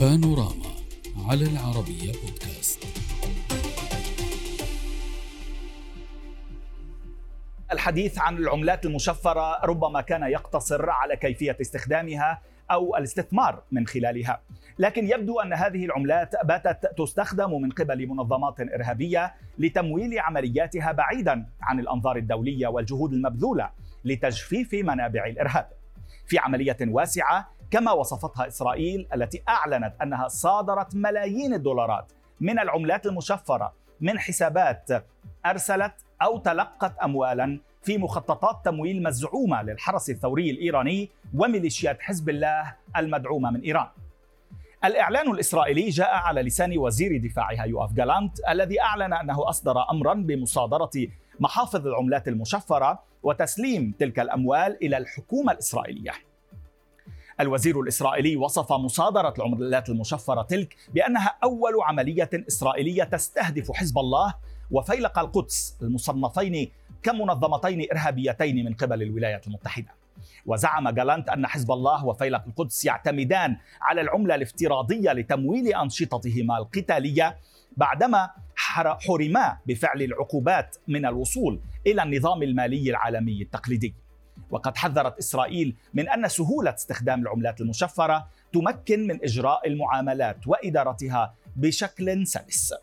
بانوراما على العربية بودكاست. الحديث عن العملات المشفرة ربما كان يقتصر على كيفية استخدامها أو الاستثمار من خلالها. لكن يبدو أن هذه العملات باتت تستخدم من قبل منظمات إرهابية لتمويل عملياتها بعيدا عن الأنظار الدولية والجهود المبذولة لتجفيف منابع الإرهاب. في عملية واسعة كما وصفتها إسرائيل التي أعلنت أنها صادرت ملايين الدولارات من العملات المشفرة من حسابات أرسلت أو تلقت أموالا في مخططات تمويل مزعومة للحرس الثوري الإيراني وميليشيات حزب الله المدعومة من إيران. الإعلان الإسرائيلي جاء على لسان وزير دفاعها يوآف جالانت الذي أعلن أنه أصدر أمرا بمصادرة محافظ العملات المشفرة وتسليم تلك الأموال إلى الحكومة الإسرائيلية. الوزير الإسرائيلي وصف مصادرة العملات المشفرة تلك بأنها أول عملية إسرائيلية تستهدف حزب الله وفيلق القدس المصنفين كمنظمتين إرهابيتين من قبل الولايات المتحدة. وزعم جالانت أن حزب الله وفيلق القدس يعتمدان على العملة الافتراضية لتمويل أنشطتهما القتالية بعدما حرما بفعل العقوبات من الوصول إلى النظام المالي العالمي التقليدي. وقد حذرت إسرائيل من أن سهولة استخدام العملات المشفرة تمكن من إجراء المعاملات وإدارتها بشكل سلس.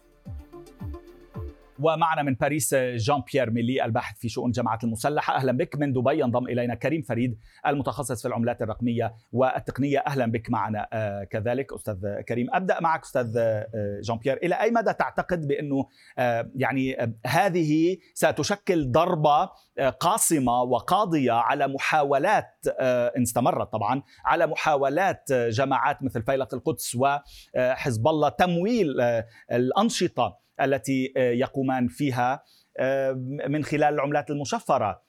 ومعنا من باريس جان بيير ميلي الباحث في شؤون الجماعات المسلحة. أهلا بك من دبي. ينضم إلينا كريم فريد المتخصص في العملات الرقمية والتقنية. أهلا بك معنا آه كذلك. أستاذ كريم أبدأ معك أستاذ آه جان بيير إلى أي مدى تعتقد بأنه آه يعني هذه ستشكل ضربة آه قاصمة وقاضية على محاولات إن استمرت طبعا على محاولات جماعات مثل فيلق القدس وحزب الله تمويل الأنشطة التي يقومان فيها من خلال العملات المشفرة.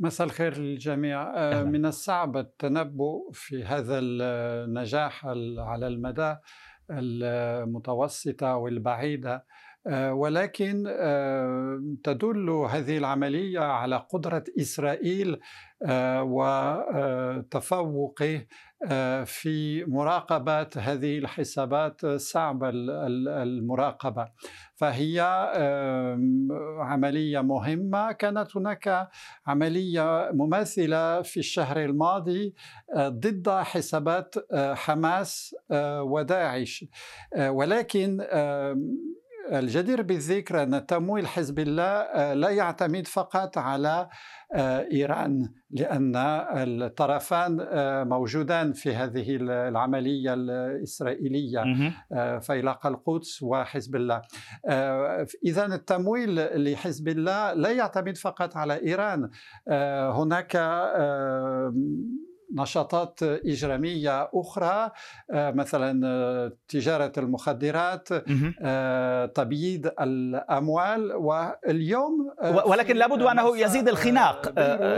مساء الخير للجميع. أهلا. من الصعب التنبؤ في هذا النجاح على المدى المتوسطة والبعيدة. ولكن تدل هذه العملية على قدرة إسرائيل وتفوقه في مراقبة هذه الحسابات صعب المراقبة. فهي عملية مهمة. كانت هناك عملية مماثلة في الشهر الماضي ضد حسابات حماس وداعش. ولكن الجدير بالذكر أن تمويل حزب الله لا يعتمد فقط على إيران لأن الطرفان موجودان في هذه العملية الإسرائيلية فيلق القدس وحزب الله. إذا التمويل لحزب الله لا يعتمد فقط على إيران. هناك نشاطات إجرامية أخرى مثلا تجارة المخدرات تبييد الأموال واليوم ولكن لابد أنه يزيد الخناق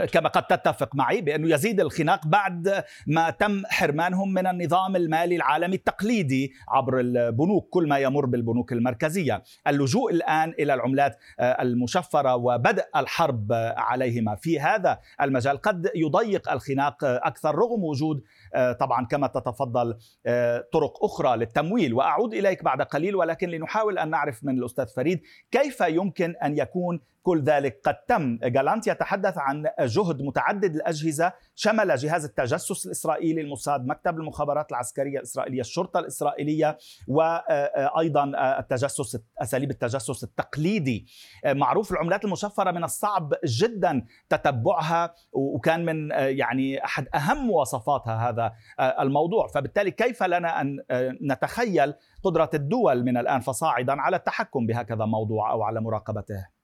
كما قد تتفق معي بأنه يزيد الخناق بعد ما تم حرمانهم من النظام المالي العالمي التقليدي عبر البنوك كل ما يمر بالبنوك المركزية. اللجوء الآن إلى العملات المشفرة وبدء الحرب عليهما. في هذا المجال قد يضيق الخناق أكثر. أكثر رغم وجود طبعا كما تتفضل طرق أخرى للتمويل. وأعود إليك بعد قليل ولكن لنحاول أن نعرف من الأستاذ فريد كيف يمكن أن يكون كل ذلك قد تم. جالانت يتحدث عن جهد متعدد الأجهزة شمل جهاز التجسس الإسرائيلي الموساد مكتب المخابرات العسكرية الإسرائيلية الشرطة الإسرائيلية وأيضا التجسس أساليب التجسس التقليدي. معروف العملات المشفرة من الصعب جدا تتبعها وكان من يعني أحد أهم مواصفاتها هذا الموضوع. فبالتالي كيف لنا أن نتخيل قدرة الدول من الآن فصاعدا على التحكم بهكذا موضوع أو على مراقبته؟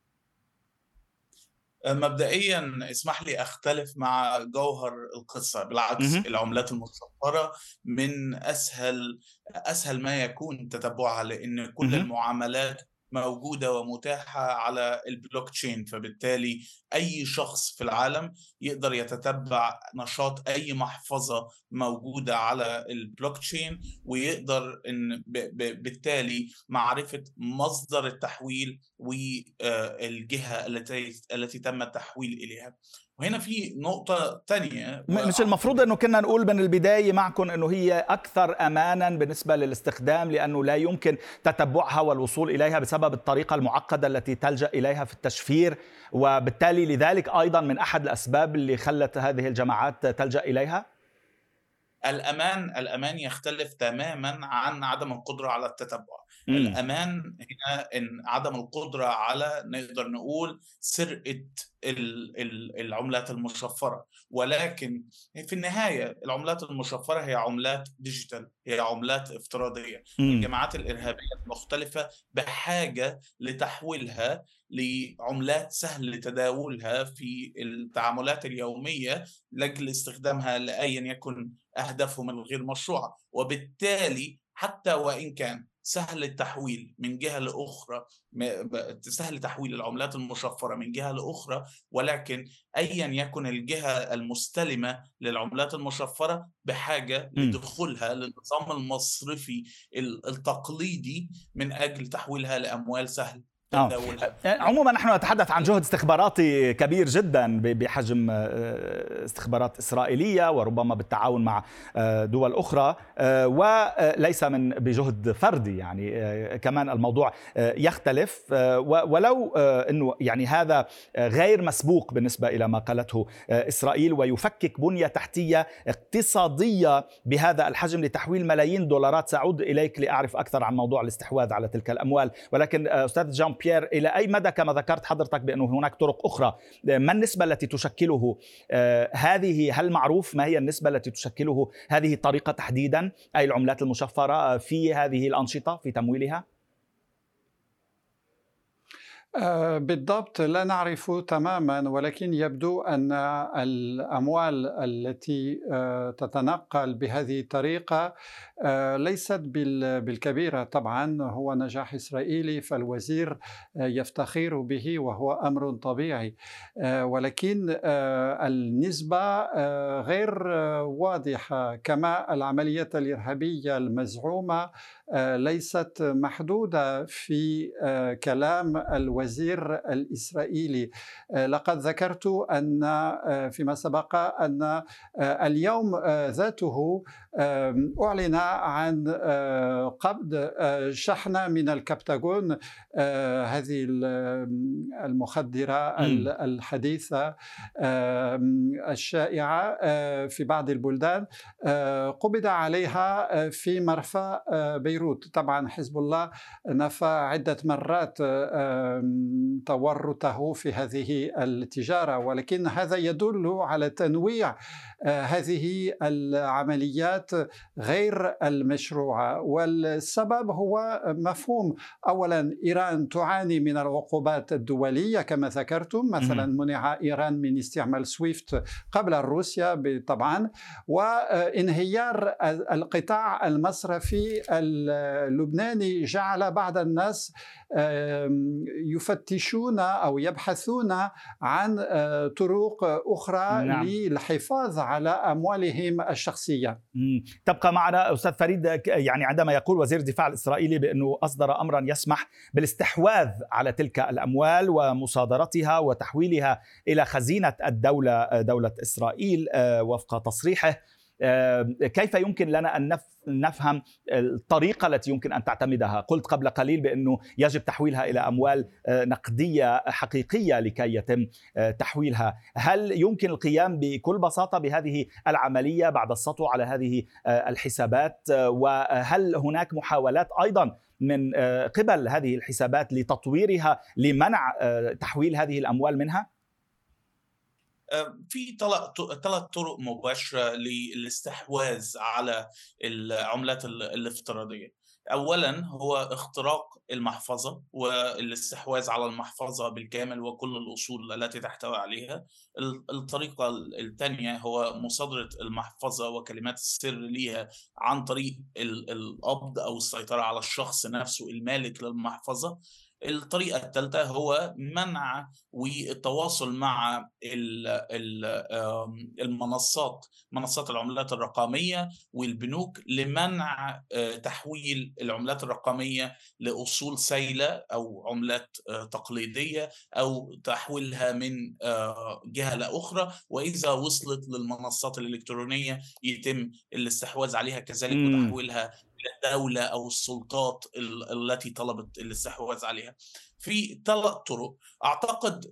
مبدئيا اسمح لي أختلف مع جوهر القصة بالعكس العملات المصفره من أسهل أسهل ما يكون تتبعها لأن كل المعاملات موجودة ومتاحة على البلوك تشين فبالتالي أي شخص في العالم يقدر يتتبع نشاط أي محفظة موجودة على البلوك تشين ويقدر إن بالتالي معرفة مصدر التحويل والجهة التي التي تم التحويل إليها. وهنا في نقطة تانية. مش المفروض إنه كنا نقول من البداية معكم إنه هي أكثر امانا بالنسبة للاستخدام لأنه لا يمكن تتبعها والوصول إليها بسبب الطريقة المعقدة التي تلجأ إليها في التشفير وبالتالي لذلك أيضا من أحد الأسباب اللي خلت هذه الجماعات تلجأ إليها؟ الأمان الأمان يختلف تماما عن عدم القدرة على التتبع. الأمان هنا إن عدم القدرة على نقدر نقول سرقة العملات المشفرة. ولكن في النهاية العملات المشفرة هي عملات ديجيتال هي عملات افتراضية. مم. الجماعات الإرهابية المختلفة بحاجة لتحويلها لعملات سهل تداولها في التعاملات اليومية لأجل استخدامها لايا يكن أهدافهم الغير مشروعة. وبالتالي حتى وإن كان سهل التحويل من جهة لأخرى سهل تحويل العملات المشفرة من جهة لأخرى ولكن ايا يكن الجهة المستلمة للعملات المشفرة بحاجة لدخولها للنظام المصرفي التقليدي من أجل تحويلها لأموال سهل. آه. عموما نحن نتحدث عن جهد استخباراتي كبير جدا بحجم آه، استخبارات إسرائيلية وربما بالتعاون مع آه، دول أخرى آه، وليس من بجهد فردي يعني كمان الموضوع يختلف ولو إنه يعني هذا غير مسبوق بالنسبة إلى ما قالته إسرائيل ويفكك بنية تحتية اقتصادية بهذا الحجم لتحويل ملايين دولارات سأعود إليك لأعرف أكثر عن موضوع الاستحواذ على تلك الأموال ولكن أستاذ جان بيير إلى أي مدى كما ذكرت حضرتك بأنه هناك طرق أخرى ما النسبة التي تشكله آه، هذه هل معروف ما هي النسبة التي تشكله هذه الطريقة تحديدا أي العملات المشفرة في هذه الأنشطة في تمويلها؟ آه، بالضبط لا نعرف تماما ولكن يبدو أن الأموال التي آه، تتنقل بهذه الطريقة آه، ليست بالكبيرة. طبعا هو نجاح إسرائيلي فالوزير يفتخر به وهو أمر طبيعي. ولكن النسبة غير واضحة كما العملية الإرهابية المزعومة ليست محدودة في كلام الوزير الإسرائيلي. آه، لقد ذكرت أن آه، فيما سبق أن آه، اليوم ذاته أعلن عن قبض شحنة من الكبتاغون هذه المخدرة الحديثة الشائعة في بعض البلدان قبض عليها في مرفأ بيروت. طبعا حزب الله نفى عدة مرات تورطه في هذه التجارة ولكن هذا يدل على تنويع هذه العمليات غير المشروعة والسبب هو مفهوم اولا إيران تعاني من العقوبات الدولية كما ذكرتم مثلا منع إيران من استعمال سويفت قبل روسيا طبعا وانهيار القطاع المصرفي اللبناني جعل بعض الناس يفتشون أو يبحثون عن آه، طرق أخرى نعم. للحفاظ على أموالهم الشخصية. تبقى معنا أستاذ فريد يعني عندما يقول وزير الدفاع الإسرائيلي بأنه أصدر امرا يسمح بالاستحواذ على تلك الأموال ومصادرتها وتحويلها إلى خزينة الدولة دولة إسرائيل آه، وفق تصريحه. كيف يمكن لنا أن نفهم الطريقة التي يمكن أن تعتمدها؟ قلت قبل قليل بأنه يجب تحويلها إلى أموال آه، نقدية حقيقية لكي يتم آه، تحويلها. هل يمكن القيام بكل بساطة بهذه العملية بعد السطو على هذه الحسابات؟ وهل هناك محاولات أيضا من قبل هذه الحسابات لتطويرها لمنع تحويل هذه الأموال منها؟ في ثلاث طرق مباشرة للاستحواذ على العملات الافتراضية. اولا هو اختراق المحفظة والاستحواذ على المحفظة بالكامل وكل الأصول التي تحتوي عليها. الطريقة الثانية هو مصادرة المحفظة وكلمات السر ليها عن طريق القبض أو السيطرة على الشخص نفسه المالك للمحفظة. الطريقة الثالثة هو منع والتواصل مع المنصات منصات العملات الرقمية والبنوك لمنع آه، تحويل العملات الرقمية لأصول سائلة أو عملات آه، تقليدية أو تحويلها من آه، جهة لأخرى وإذا وصلت للمنصات الإلكترونية يتم الاستحواذ عليها كذلك وتحويلها الدولة أو السلطات التي طلبت الاستحواذ عليها. في ثلاث طرق. أعتقد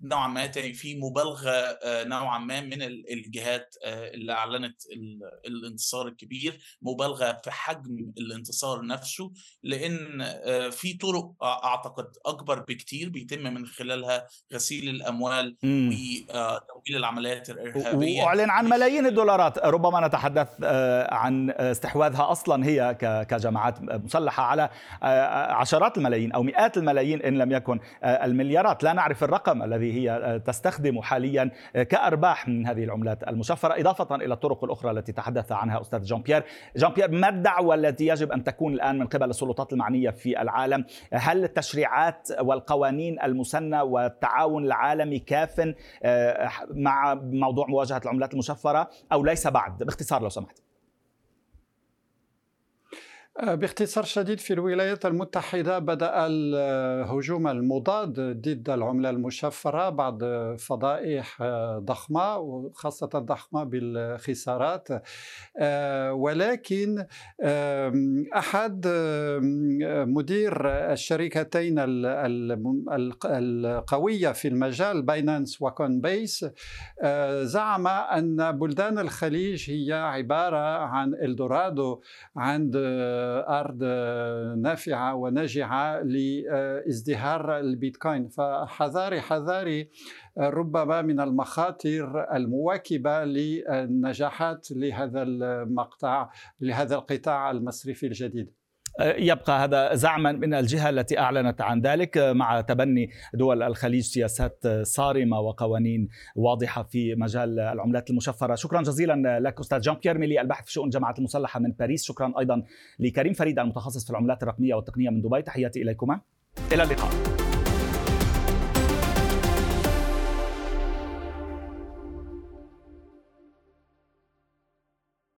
نوعا ما تاني في مبالغة آه، نوعا ما من الجهات آه، اللي أعلنت الانتصار الكبير مبالغة في حجم الانتصار نفسه لأن آه، في طرق أعتقد أكبر بكتير بيتم من خلالها غسيل الأموال وتمويل العمليات الإرهابية. واعلن عن ملايين الدولارات. ربما نتحدث عن استحواذها أصلا هي كجماعات مسلحة على عشرات الملايين أو مئات الملايين إن لم يكن المليارات. لا نعرف الرقم الذي هي تستخدم حاليا كأرباح من هذه العملات المشفرة. إضافة إلى الطرق الأخرى التي تحدث عنها أستاذ جان بيير. جان بيير ما الدعوة التي يجب أن تكون الآن من قبل السلطات المعنية في العالم؟ هل التشريعات والقوانين المسنة والتعاون العالمي كاف آه، مع موضوع مواجهة العملات المشفرة أو ليس بعد؟ باختصار لو سمحت. آه، باختصار شديد في الولايات المتحدة بدأ الهجوم المضاد ضد العملة المشفرة بعد فضائح آه، ضخمة وخاصة ضخمة بالخسارات. آه، ولكن أحد مدير الشركتين القوية في المجال Binance و Coinbase زعم أن بلدان الخليج هي عبارة عن إلدورادو عند أرض نافعة وناجعه لإزدهار البيتكوين. فحذاري حذاري ربما من المخاطر المواكبة للنجاحات لهذا المقطع لهذا القطاع المصرفي الجديد. يبقى هذا زعما من الجهة التي أعلنت عن ذلك مع تبني دول الخليج سياسات صارمة وقوانين واضحة في مجال العملات المشفرة. شكرا جزيلا لك أستاذ جان بيير ميلي الباحث في شؤون الجماعات المسلحة من باريس. شكرا أيضا لكريم فريد المتخصص في العملات الرقمية والتقنية من دبي. تحياتي إليكما. إلى اللقاء.